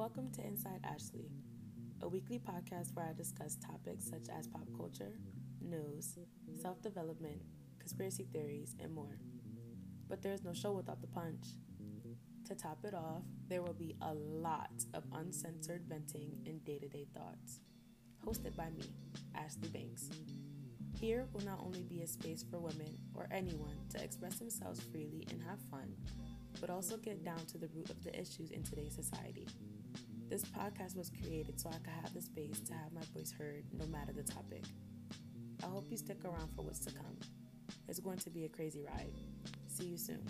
Welcome to Inside Ashley, a weekly podcast where I discuss topics such as pop culture, news, self development, conspiracy theories, and more. But there is no show without the punch. To top it off, there will be a lot of uncensored venting and day to day thoughts. Hosted by me, Ashley Banks. Here will not only be a space for women or anyone to express themselves freely and have fun, but also get down to the root of the issues in today's society. This podcast was created so I could have the space to have my voice heard no matter the topic. I hope you stick around for what's to come. It's going to be a crazy ride. See you soon.